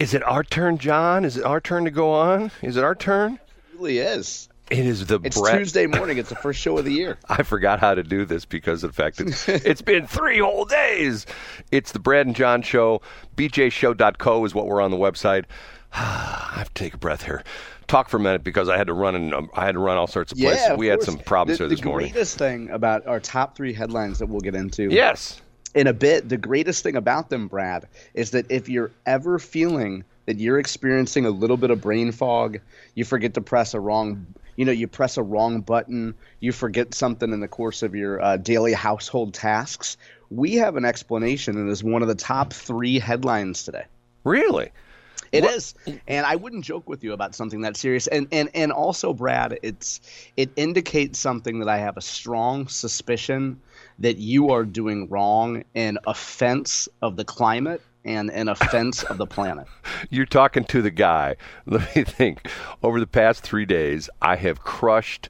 Is it our turn, John? Is it our turn to go on? Is it our turn? It really is. It is the It's Brad. Tuesday morning. It's the first show of the year. I forgot how to do this because of the fact that it's been three whole days. It's the Brad and John Show. BJShow.co is what we're on the website. I have to take a breath here. Talk for a minute because I had to run and um, I had to run all sorts of places. Yeah, of we had some problems the, here this the morning. greatest thing about our top three headlines that we'll get into Yes. In a bit, the greatest thing about them, Brad, is that if you're ever feeling that you're experiencing a little bit of brain fog, you forget to press a wrong, you know, you press a wrong button, you forget something in the course of your uh, daily household tasks. We have an explanation, and is one of the top three headlines today. Really? It is, and I wouldn't joke with you about something that serious. And and and also, Brad, it's it indicates something that I have a strong suspicion that you are doing wrong in offense of the climate and an offense of the planet. You're talking to the guy. Let me think. Over the past three days, I have crushed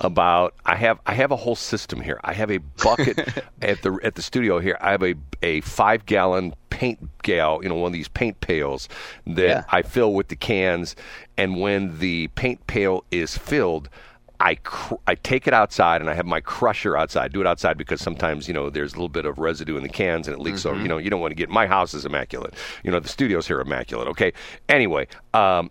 about. I have I have a whole system here. I have a bucket at the at the studio here. I have a a five gallon paint gal, you know, one of these paint pails that Yeah. I fill with the cans, and when the paint pail is filled. I, cr- I take it outside and I have my crusher outside. I do it outside because sometimes you know there's a little bit of residue in the cans and it leaks over. You know you don't want to get my house is immaculate. You know the studios here are immaculate. Okay. Anyway, um,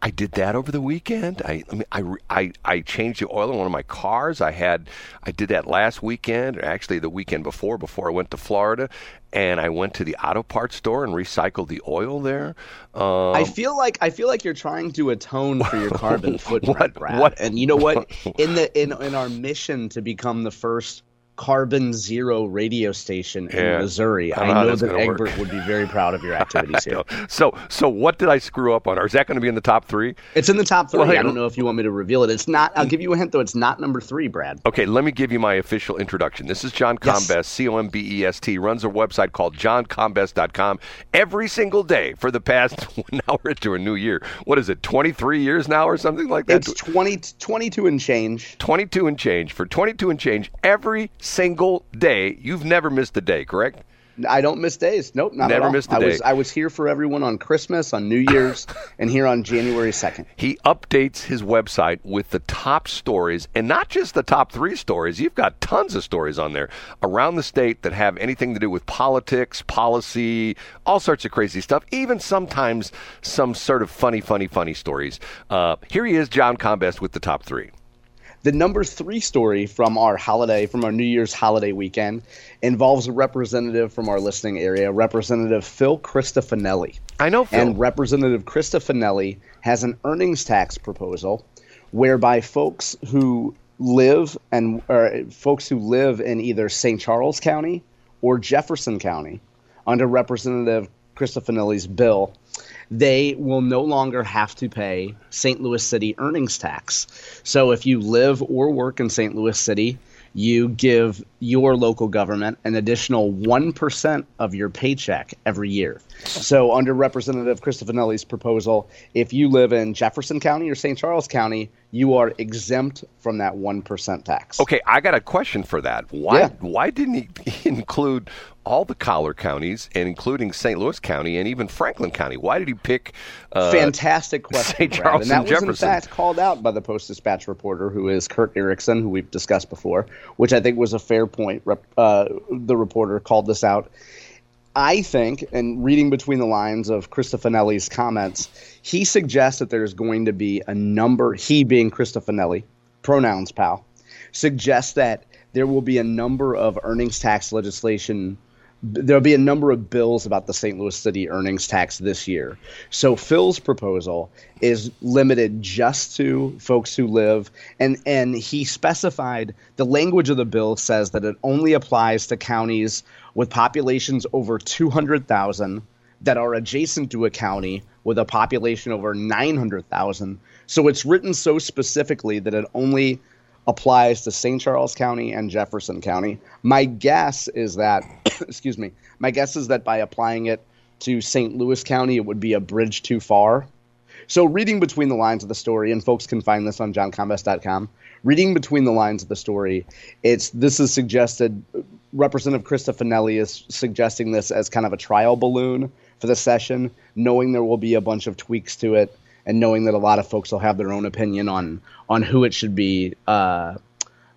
I did that over the weekend. I, I mean, I, I, I changed the oil in one of my cars. I had, I did that last weekend, or actually the weekend before, before I went to Florida, and I went to the auto parts store and recycled the oil there. Um, I feel like I feel like you're trying to atone for your carbon footprint, What- Brad. what- And you know what? In the in in our mission to become the first carbon zero radio station in Yeah. Missouri, I I know how know that's that work. Egbert would be very proud of your activities here. so, so what did I screw up on? Or is that going to be in the top three? It's in the top three. Well, hey, I don't know if you want me to reveal it. It's not. I'll give you a hint though. It's not number three, Brad. Okay, let me give you my official introduction. This is John Yes. Combest, C O M B E S T, runs a website called johncombest.com every single day for the past, now we're into a new year. What is it, 23 years now or something like that? It's 20, 22 and change. 22 and change. For 22 and change every single day. You've never missed a day, correct? I don't miss days. Nope, not Never at all. missed a I was day. I was here for everyone on Christmas, on New Year's, and here on January second. He updates his website with the top stories, and not just the top three stories. You've got tons of stories on there around the state that have anything to do with politics, policy, all sorts of crazy stuff, even sometimes some sort of funny, funny, funny stories. Uh, here he is, John Combest, with the top three. The number three story from our holiday, from our New Year's holiday weekend, involves a representative from our listening area, Representative Phil Cristofanelli. I know, Phil. And Representative Cristofanelli has an earnings tax proposal whereby folks who live and or folks who live in either St. Charles County or Jefferson County under Representative Cristofanelli's bill, they will no longer have to pay St. Louis City earnings tax. So if you live or work in St. Louis City, you give your local government an additional 1% of your paycheck every year. So, under Representative Cristofanelli's proposal, if you live in Jefferson County or St. Charles County, you are exempt from that 1% tax. Okay, I got a question for that. Why Yeah. why didn't he include all the collar counties and including St. Louis County and even Franklin County? Why did he pick uh, Fantastic question, St. Charles and that and was in Jefferson? fact called out by the Post Dispatch reporter, who is Kurt Erickson, who we've discussed before, which I think was a fair point. Uh, the reporter called this out. I think, and reading between the lines of Cristofanelli's comments, he suggests that there's going to be a number. He being Cristofanelli, pronouns pal, suggests that there will be a number of earnings tax legislation there'll be a number of bills about the St. Louis City earnings tax this year. So Phil's proposal is limited just to folks who live and and he specified the language of the bill says that it only applies to counties with populations over 200,000 that are adjacent to a county with a population over 900,000. So it's written so specifically that it only applies to St. Charles County and Jefferson County. My guess is that, excuse me, my guess is that by applying it to St. Louis County, it would be a bridge too far. So, reading between the lines of the story, and folks can find this on johncombest.com. Reading between the lines of the story, it's this is suggested. Representative Cristofanelli is suggesting this as kind of a trial balloon for the session, knowing there will be a bunch of tweaks to it, and knowing that a lot of folks will have their own opinion on on who it should be uh,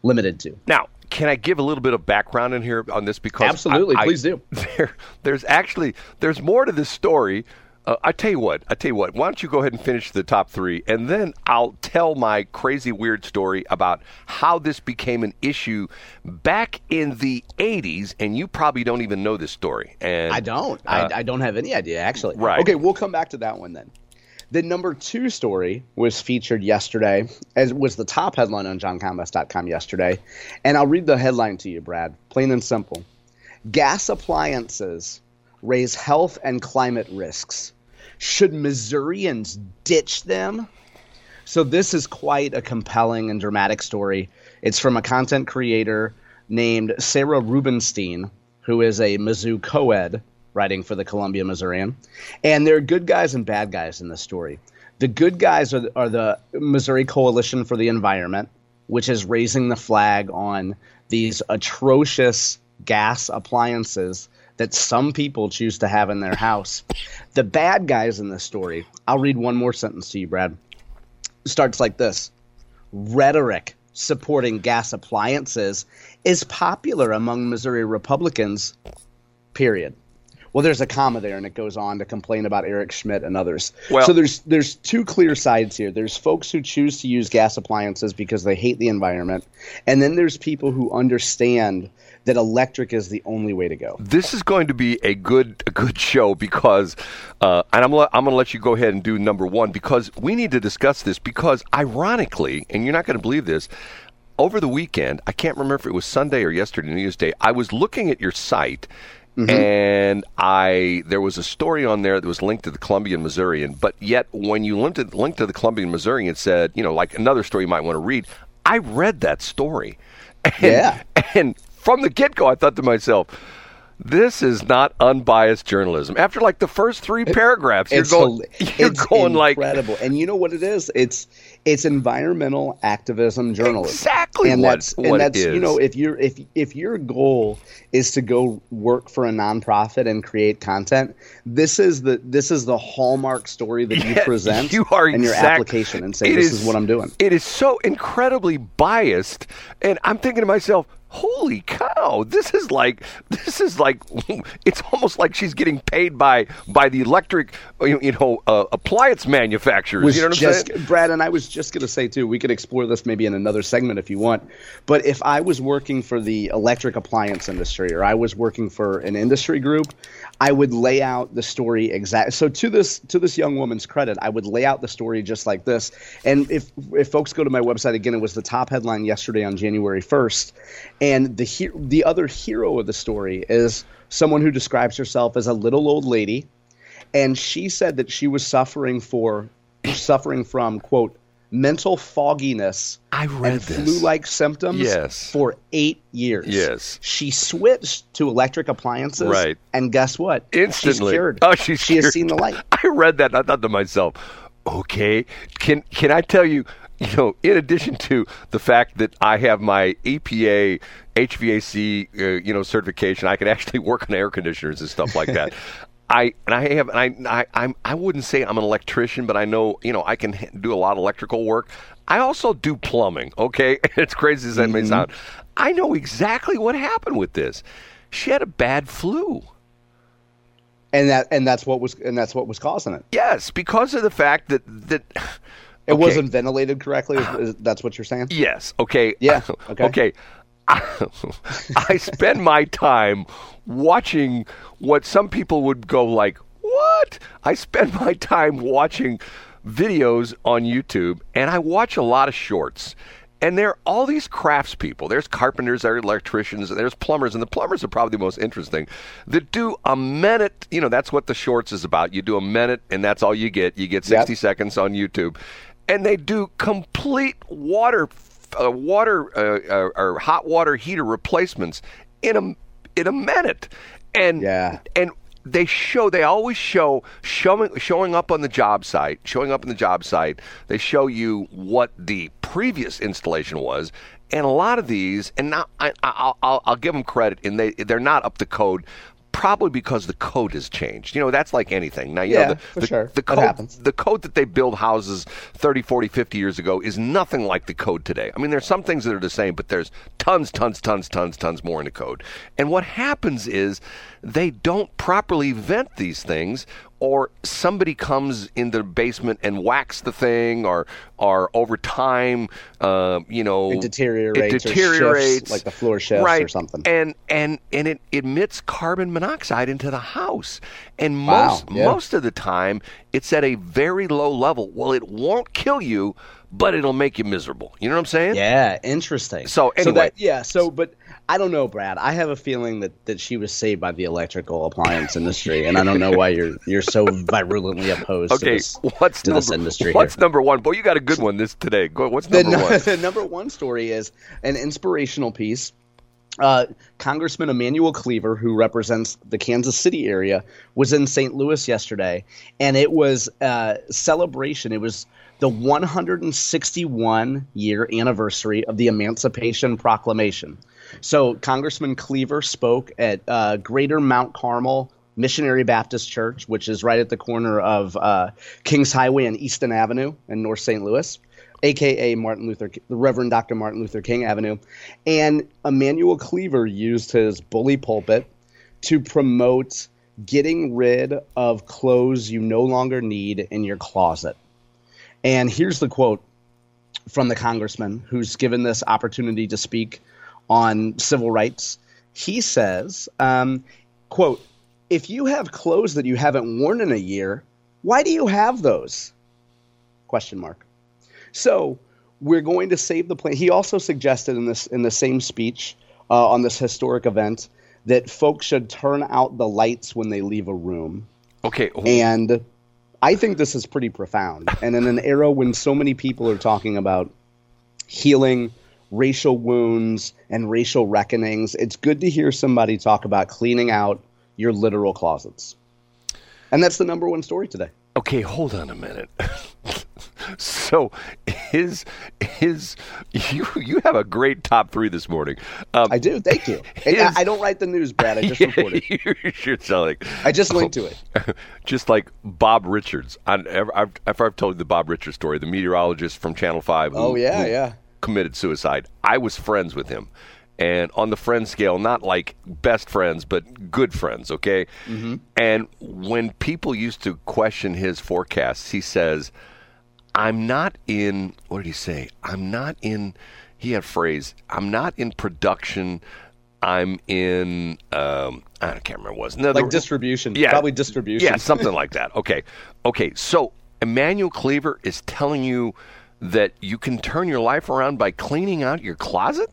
limited to. Now, can I give a little bit of background in here on this? Because absolutely, I, please I, do. There, there's actually there's more to this story. Uh, I tell you what, I tell you what. Why don't you go ahead and finish the top three, and then I'll tell my crazy weird story about how this became an issue back in the '80s, and you probably don't even know this story. And I don't. Uh, I, I don't have any idea actually. Right. Okay, we'll come back to that one then. The number two story was featured yesterday, as was the top headline on johncombest.com yesterday. And I'll read the headline to you, Brad. Plain and simple. Gas appliances raise health and climate risks. Should Missourians ditch them? So this is quite a compelling and dramatic story. It's from a content creator named Sarah Rubenstein, who is a Mizzou co-ed writing for the Columbia Missourian. And there are good guys and bad guys in this story. The good guys are, are the Missouri Coalition for the Environment, which is raising the flag on these atrocious gas appliances that some people choose to have in their house. The bad guys in this story, I'll read one more sentence to you, Brad. Starts like this Rhetoric supporting gas appliances is popular among Missouri Republicans, period. Well, there's a comma there, and it goes on to complain about Eric Schmitt and others. Well, so there's there's two clear sides here. There's folks who choose to use gas appliances because they hate the environment, and then there's people who understand that electric is the only way to go. This is going to be a good a good show because, uh, and I'm I'm going to let you go ahead and do number one because we need to discuss this because ironically, and you're not going to believe this. Over the weekend, I can't remember if it was Sunday or yesterday, New Year's Day. I was looking at your site, Mm-hmm. And I there was a story on there that was linked to the Columbian Missourian, but yet when you linked to, linked to the Columbian Missourian, it said, you know, like another story you might want to read. I read that story. And, yeah. And from the get go, I thought to myself, this is not unbiased journalism. After like the first three paragraphs, you're going, you're it's going like incredible. And you know what it is? It's it's environmental activism journalism. Exactly and what, that's what and that's is. you know if you're if if your goal is to go work for a nonprofit and create content, this is the this is the hallmark story that you present you are in your application and say this is, what I'm doing. It is so incredibly biased, and I'm thinking to myself, "Holy cow! This is like this is like it's almost like she's getting paid by by the electric, you you know, uh, appliance manufacturers." was you know what just I'm saying? Brad and I was just going to say too. We could explore this maybe in another segment if you want. But if I was working for the electric appliance industry or I was working for an industry group, I would lay out the story exact. So to this to this young woman's credit, I would lay out the story just like this. And if if folks go to my website again, it was the top headline yesterday on January first. And the he- the other hero of the story is someone who describes herself as a little old lady and she said that she was suffering for suffering from quote mental fogginess I read and flu-like symptoms Yes. for eight years. Yes. she switched to electric appliances. Right. and guess what? Instantly. she's cured. Oh, she's she cured. has seen the light. I read that and I thought to myself, okay, can can I tell you, you know, in addition to the fact that I have my EPA HVAC, uh, you know, certification, I can actually work on air conditioners and stuff like that. I and I have and I I I'm, I wouldn't say I'm an electrician, but I know you know I can do a lot of electrical work. I also do plumbing. Okay, it's crazy as that may sound. I know exactly what happened with this. She had a bad flu. And that and that's what was and that's what was causing it. Yes, because of the fact that that It Okay. wasn't ventilated correctly. Is, is, that's what you're saying? Yes. Okay. Yeah, okay. okay. I spend my time watching what some people would go like, "What?" I spend my time watching videos on YouTube, and I watch a lot of shorts. And there are all these craftspeople. There's carpenters, there are electricians, there's plumbers, and the plumbers are probably the most interesting. That do a minute. You know, that's what the shorts is about. You do a minute, and that's all you get. You get 60 Yep. seconds on YouTube, and they do complete water, uh, water uh, uh, or hot water heater replacements in a in a minute. And Yeah. and they show they always show showing showing up on the job site showing up on the job site they show you what the previous installation was and a lot of these and now I, I'll, I'll, I'll give them credit and they they're not up to code probably because the code has changed. You know that's like anything. Now you Yeah, know the, for the, sure. the code the code that they build houses 30 40 50 years ago is nothing like the code today. I mean there's some things that are the same but there's tons tons tons tons tons more in the code. And what happens is they don't properly vent these things or somebody comes in the basement and whacks the thing or or over time uh, you know It deteriorates or it shifts, like the floor shifts or something. and and and it emits carbon monoxide into the house and Wow, most yeah. most of the time it's at a very low level well it won't kill you but it'll make you miserable you know what i'm saying Yeah, interesting. So, anyway. that, yeah, so but I don't know, Brad. I have a feeling that, that she was saved by the electrical appliance industry, and I don't know why you're you're so virulently opposed to okay this, what's to number, this industry what's here. number one boy you got a good one this today Go, what's number nu- one the number one story is an inspirational piece. Uh, Congressman Emmanuel Cleaver, who represents the Kansas City area, was in St. Louis yesterday, and it was a celebration. It was the 161 year anniversary of the Emancipation Proclamation. So, Congressman Cleaver spoke at uh, Greater Mount Carmel Missionary Baptist Church, which is right at the corner of uh, Kingshighway and Easton Avenue in North St. Louis, aka Martin Luther, the Reverend Dr. Martin Luther King Avenue. And Emmanuel Cleaver used his bully pulpit to promote getting rid of clothes you no longer need in your closet. And here's the quote from the congressman who's given this opportunity to speak on civil rights. He says, um, quote, if you have clothes that you haven't worn in a year, why do you have those? Question mark. So we're going to save the planet. He also suggested in this in the same speech uh, on this historic event that folks should turn out the lights when they leave a room. okay And I think this is pretty profound. And in an era when so many people are talking about healing racial wounds and racial reckonings, it's good to hear somebody talk about cleaning out your literal closets. And that's the number one story today. Okay, hold on a minute. so his his you you have a great top three this morning. Um, I do. Thank you. His- I, I don't write the news, Brad. I just report it. you should sound like I just linked to it. just like Bob Richards. On ever, I've, I've told you the Bob Richards story, the meteorologist from Channel Five. Who, Oh, yeah, who yeah. Committed suicide. I was friends with him, and on the friend scale, not like best friends, but good friends. Okay. Mm-hmm. And when people used to question his forecasts, he says, "I'm not in." What did he say? I'm not in. He had a phrase. I'm not in production. I'm in. Um, I can't remember what it was. No, Like the- distribution. yeah. Probably distribution. Yeah, something like that. Okay. Okay. So Emmanuel Cleaver is telling you that you can turn your life around by cleaning out your closet?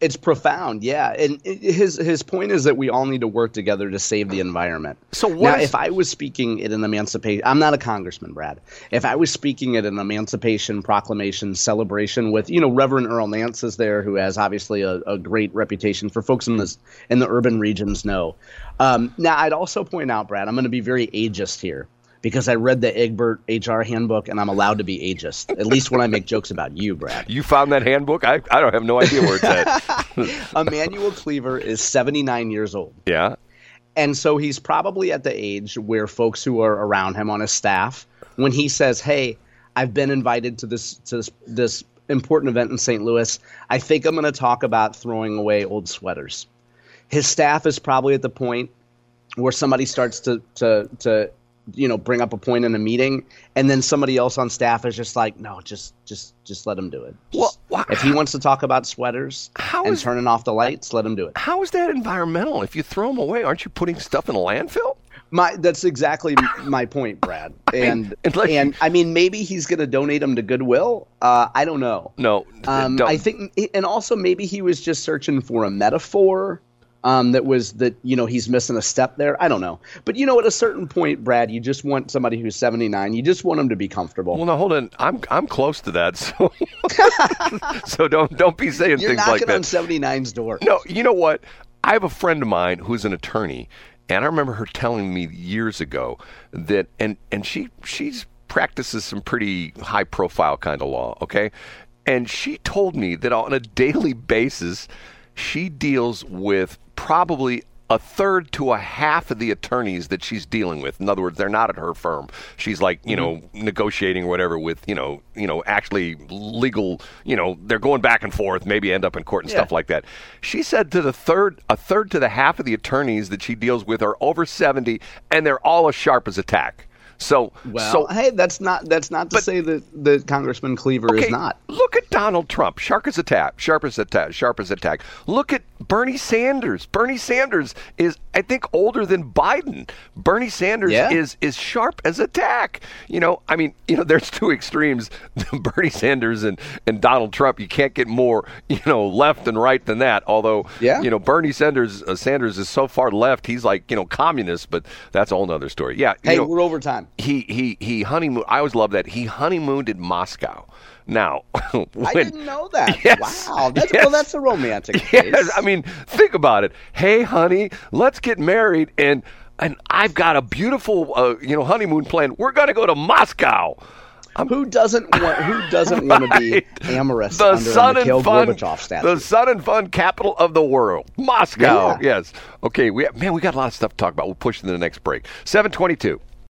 It's profound, yeah. And his his point is that we all need to work together to save the environment. So what now, if I was speaking at an emancipation, I'm not a congressman, Brad. If I was speaking at an Emancipation Proclamation celebration with, you know, Reverend Earl Nance is there, who has obviously a, a great reputation for folks in this in the urban regions know. Um, now, I'd also point out, Brad, I'm going to be very ageist here because I read the Egbert HR handbook and I'm allowed to be ageist, at least when I make jokes about you, Brad. You found that handbook? I, I don't have no idea where it's at. Emmanuel Cleaver is 79 years old. yeah. And so he's probably at the age where folks who are around him on his staff, when he says, "Hey, I've been invited to this to this, this important event in St. Louis. I think I'm going to talk about throwing away old sweaters." His staff is probably at the point where somebody starts to to to you know bring up a point in a meeting, and then somebody else on staff is just like, "No, just just just let him do it." Well, Just- wha- if he wants to talk about sweaters How and is- turning off the lights, let him do it. How is that environmental? If you throw them away, aren't you putting stuff in a landfill? My that's exactly my point, Brad. And unless you- and I mean maybe he's going to donate them to Goodwill. Uh, I don't know. No, Um, I think, and also maybe he was just searching for a metaphor. Um, that was that you know he's missing a step there. I don't know, but you know at a certain point, Brad, you just want somebody who's seventy nine. You just want him to be comfortable. Well, no, hold on. I'm I'm close to that, so so don't don't be saying You're things knocking like that. on 79's door. No, you know what? I have a friend of mine who's an attorney, and I remember her telling me years ago that, and and she she's practices some pretty high profile kind of law, okay, and she told me that on a daily basis, she deals with probably a third to a half of the attorneys that she's dealing with. In other words, they're not at her firm. She's like, you mm-hmm. know, negotiating or whatever with, you know, you know, actually legal, you know, they're going back and forth, maybe end up in court and stuff like that. She said to the third a third to the half of the attorneys that she deals with are over 70 and they're all as sharp as a tack. So Well, so hey, that's not that's not to But- say that that Congressman Cleaver is not. Look at Donald Trump, sharp as a tack, sharp as a tack, sharp as a tack. Look at Bernie Sanders. Bernie Sanders is, I think, older than Biden. Bernie Sanders Yeah. is is sharp as a tack. You know, I mean, you know, there's two extremes: Bernie Sanders and and Donald Trump. You can't get more, you know, left and right than that. Although, Yeah. you know, Bernie Sanders uh, Sanders is so far left, he's like, you know, communist. But that's a whole other story. Yeah. you Hey, know, we're over time. He he he honeymoon. I always love that he honeymooned in Moscow. Now, when, I didn't know that. Yes, wow, that's yes. well, that's a romantic. case. Yes, I mean, think about it. Hey, honey, let's get married, and and I've got a beautiful, uh, you know, honeymoon plan. We're gonna go to Moscow. who doesn't want who doesn't want to be amorous The under sun and fun, the sun and fun capital of the world, Moscow. Yeah. Yes. Okay. We man, we got a lot of stuff to talk about. We'll push into the next break. Seven twenty-two.